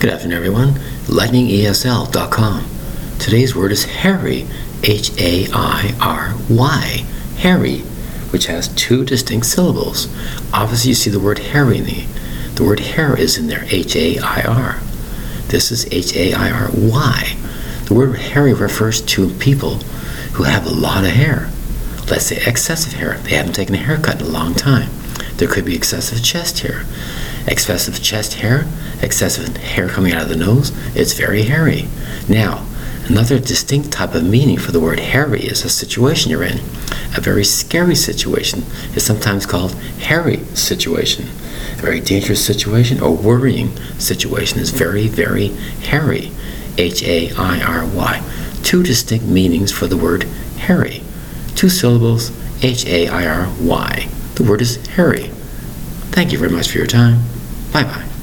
Good afternoon, everyone. LightningESL.com. Today's word is hairy, H A I R Y, hairy, which has two distinct syllables. Obviously, you see the word hairy in the, the word hair is in there, H A I R. This is H A I R Y. The word hairy refers to people who have a lot of hair. Let's say excessive hair. They haven't taken a haircut in a long time. There could be excessive chest hair. Excessive chest hair, excessive hair coming out of the nose, it's very hairy. Now, another distinct type of meaning for the word hairy is a situation you're in. A very scary situation is sometimes called hairy situation. A very dangerous situation or worrying situation is very, very hairy. H A I R Y. Two distinct meanings for the word hairy. Two syllables, H A I R Y. The word is hairy. Thank you very much for your time. Bye bye.